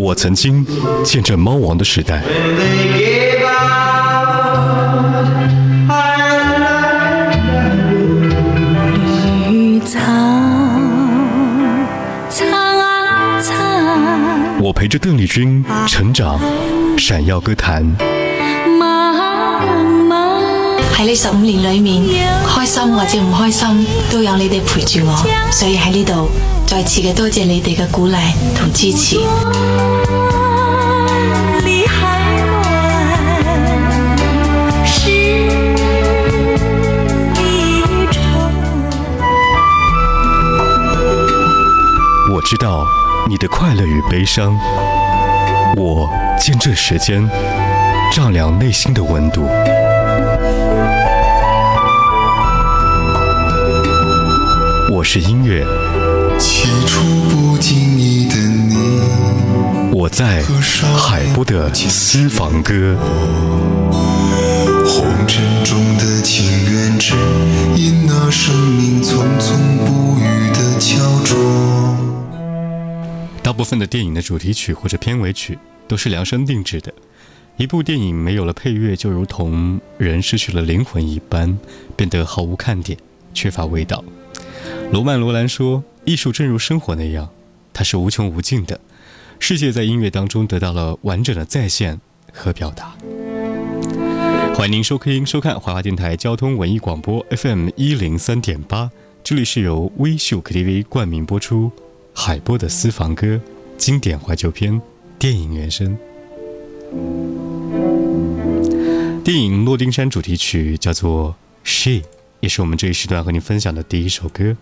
我曾经见证猫王的时代。我陪着邓丽君成长，闪耀歌坛。喺呢十五年里面，开心或者唔开心，都有你哋陪住我，所以喺呢度。再次嘅多谢你哋嘅鼓励同支持。我知道你的快乐与悲伤，我见这时间丈量内心的温度。我是音乐。起初不经意的你，我在海波的私房歌。红尘中的情缘，只因那生命匆匆不语的敲钟。大部分的电影的主题曲或者片尾曲都是量身定制的。一部电影没有了配乐，就如同人失去了灵魂一般，变得毫无看点，缺乏味道。罗曼·罗兰说：“艺术正如生活那样，它是无穷无尽的。世界在音乐当中得到了完整的再现和表达。”欢迎您收听、收看华华电台交通文艺广播 FM 一零三点八，这里是由微秀 KTV 冠名播出《海波的私房歌》经典怀旧片电影原声，电影《诺丁山》主题曲叫做《She》，也是我们这一时段和您分享的第一首歌。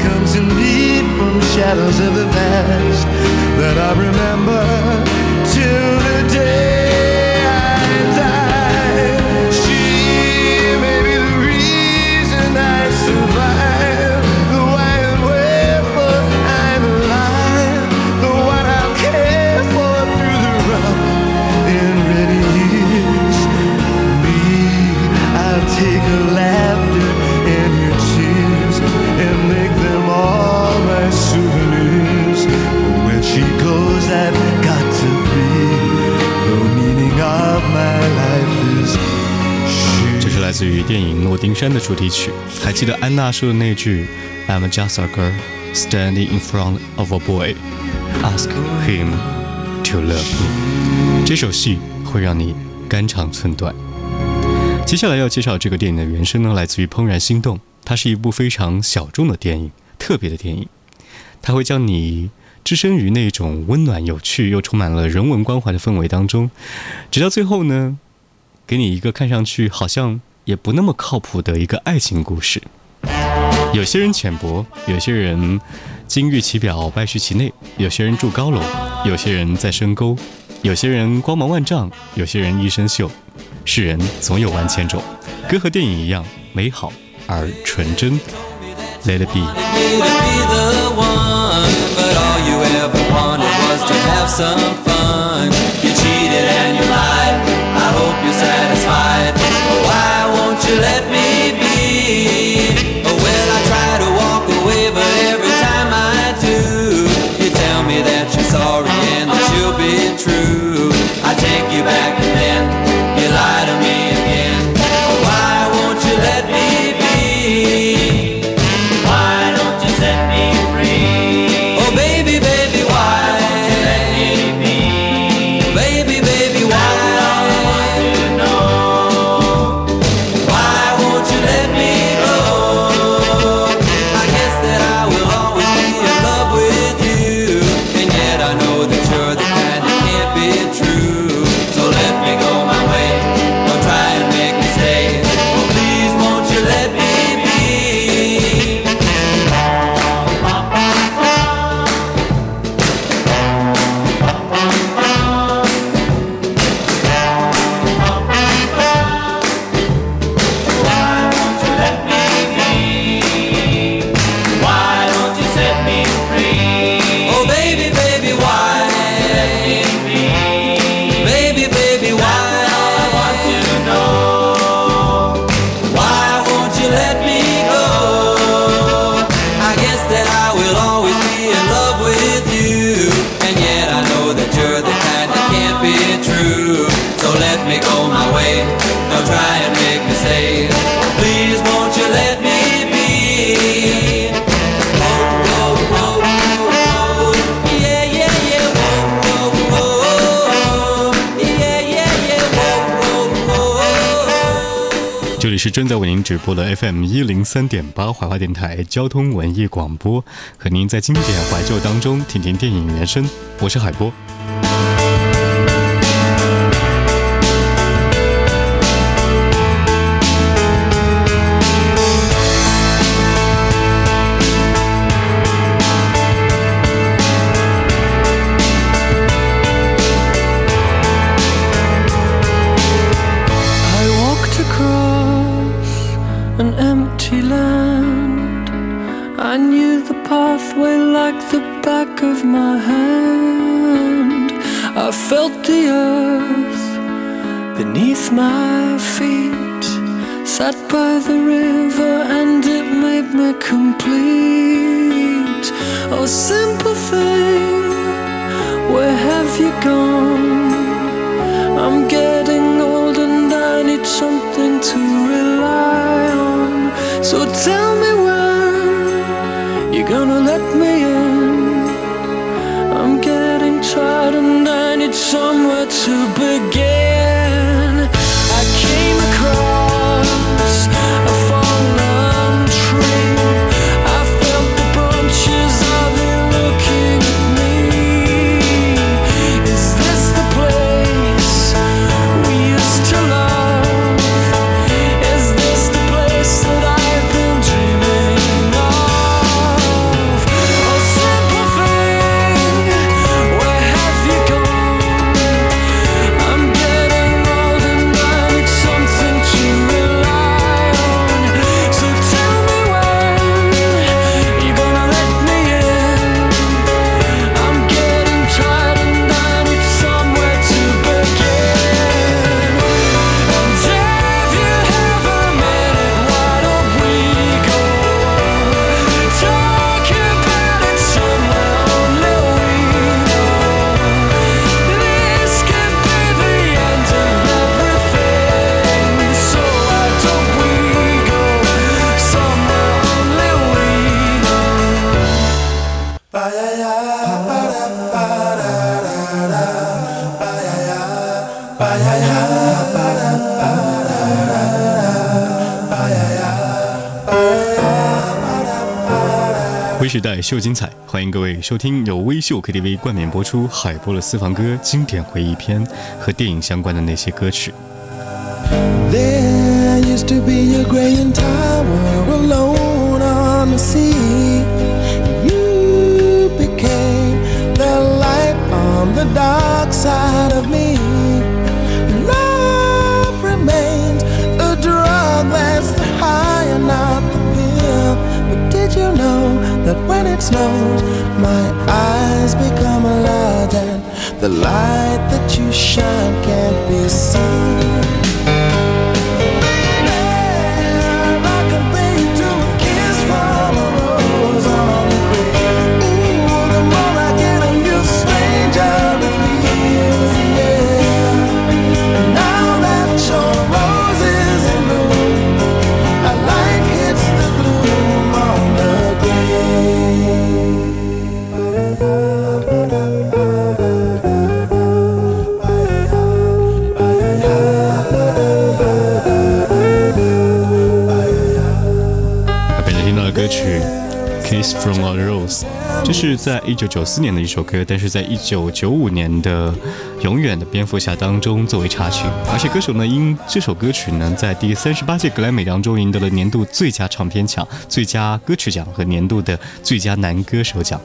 comes indeed from shadows of the past that I remember till the day. 来自于电影《诺丁山》的主题曲，还记得安娜说的那句 “I'm just a girl standing in front of a boy, ask him to love me”？这首戏会让你肝肠寸断。接下来要介绍这个电影的原声呢，来自于《怦然心动》，它是一部非常小众的电影，特别的电影，它会将你置身于那种温暖、有趣又充满了人文关怀的氛围当中，直到最后呢，给你一个看上去好像。也不那么靠谱的一个爱情故事。有些人浅薄，有些人金玉其表，败絮其内；有些人住高楼，有些人在深沟；有些人光芒万丈，有些人一身锈。世人总有万千种。歌和电影一样，美好而纯真。Let it be。you let me 这里是正在为您直播的 FM 一零三点八怀化电台交通文艺广播，和您在经典怀旧当中听听电影原声，我是海波。I knew the pathway like the back of my hand. I felt the earth beneath my feet. Sat by the river and it made me complete. Oh, simple thing, where have you gone? I'm getting old and I need something to rely on. So tell somewhere to begin 微时代秀精彩，欢迎各位收听由微秀 KTV 冠名播出《海波的私房歌》经典回忆篇和电影相关的那些歌曲。that when it snows, my eyes become large, and the light that you shine can't be seen. 在一九九四年的一首歌，但是在一九九五年的《永远的蝙蝠侠》当中作为插曲，而且歌手呢因这首歌曲呢在第三十八届格莱美奖中赢得了年度最佳唱片奖、最佳歌曲奖和年度的最佳男歌手奖。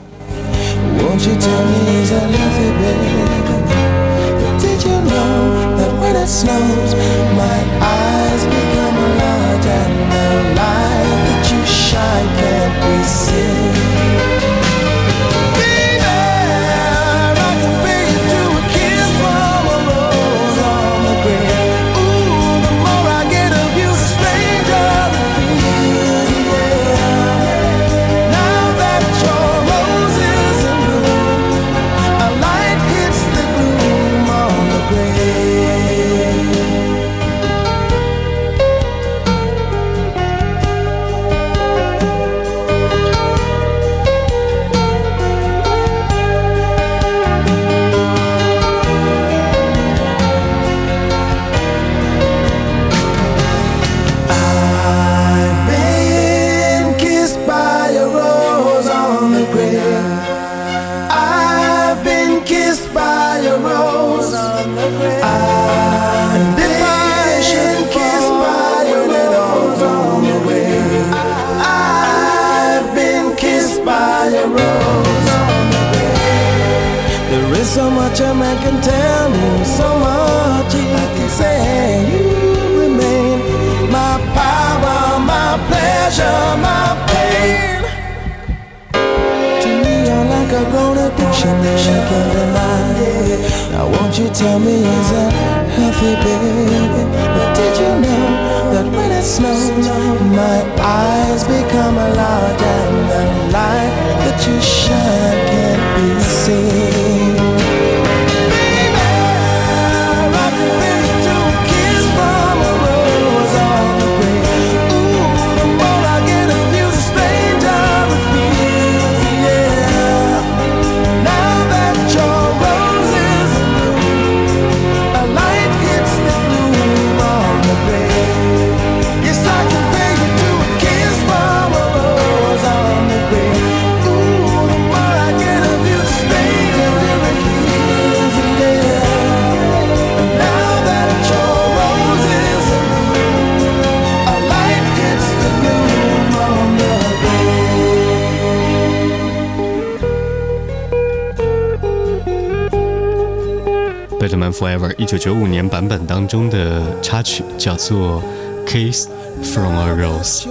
But your man can tell me so much. He can say you remain my power, my pleasure, my pain. To me, you're like a grown addiction that can remind. Now, won't you tell me is that healthy, baby? But did you know that when it snows, my eyes become a large and the light that you shine?《The Man Forever》一九九五年版本当中的插曲叫做《Kiss from a Rose》。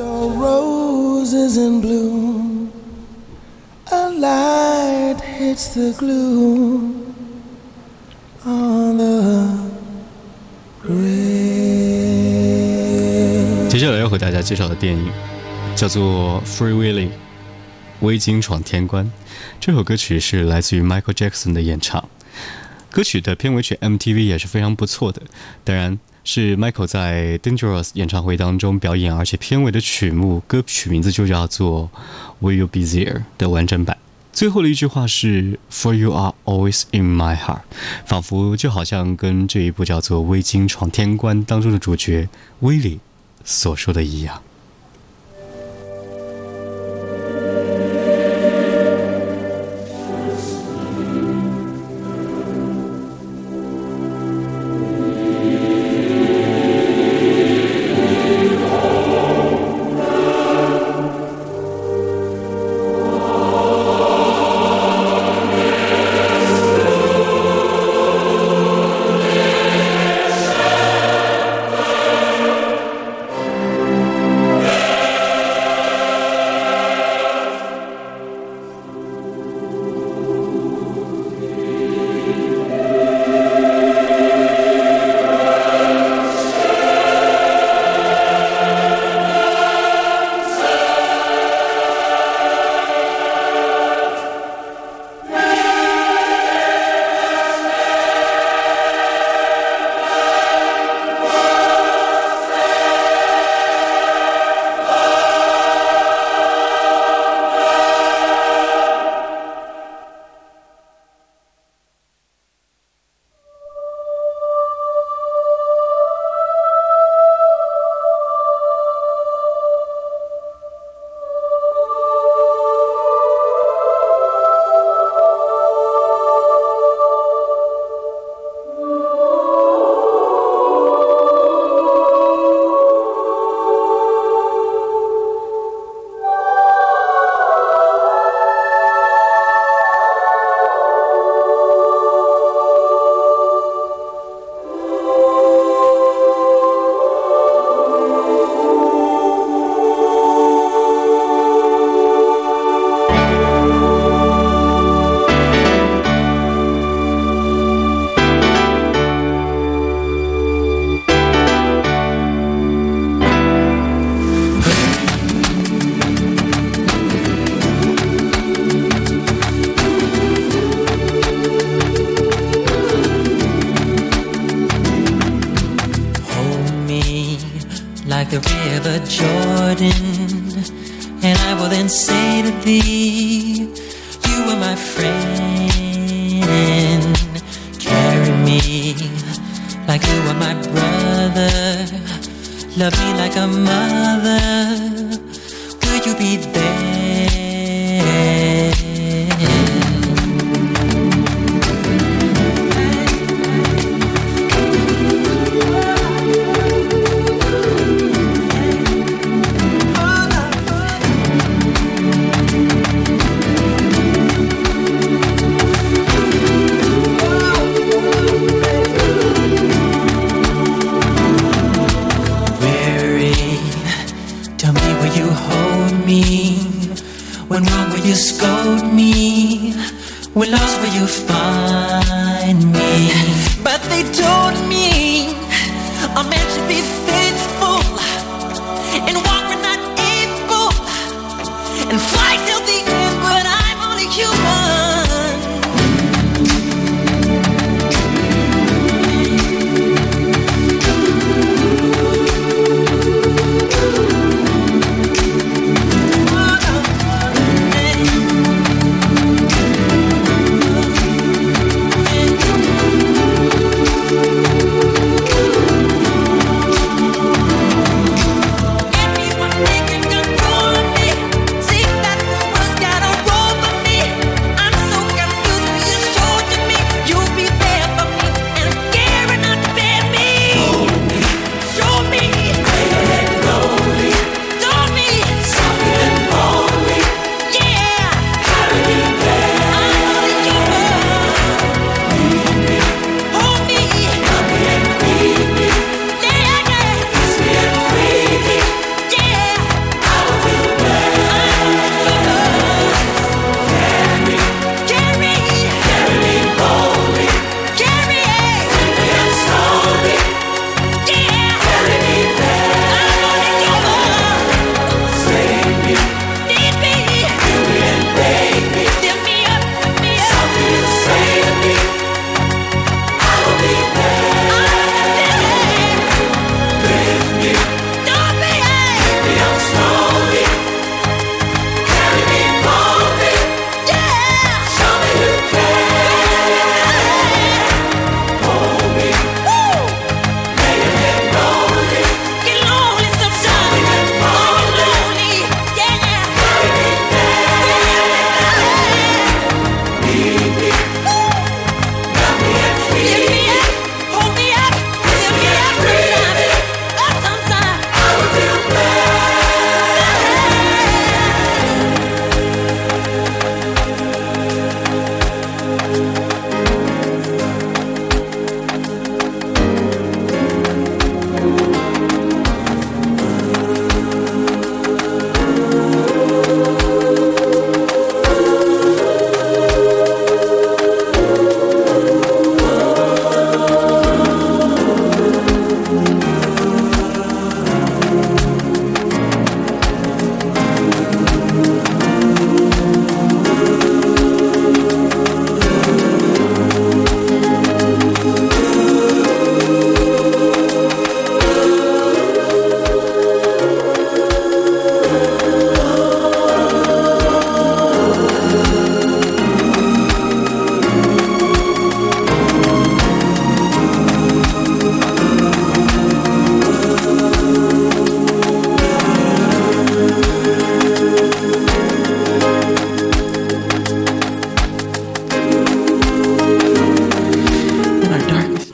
接下来要和大家介绍的电影叫做《Free Willing》，《微鲸闯天关》。这首歌曲是来自于 Michael Jackson 的演唱。歌曲的片尾曲 MTV 也是非常不错的，当然是 Michael 在 Dangerous 演唱会当中表演，而且片尾的曲目歌曲名字就叫做 Will You Be There 的完整版。最后的一句话是 For you are always in my heart，仿佛就好像跟这一部叫做《微鲸闯天关》当中的主角威里所说的一样。like you are my brother. Love me like a mother. Will you be there? me were lost where you find me. But they told me I'm meant to be faithful and walk when not able and fight.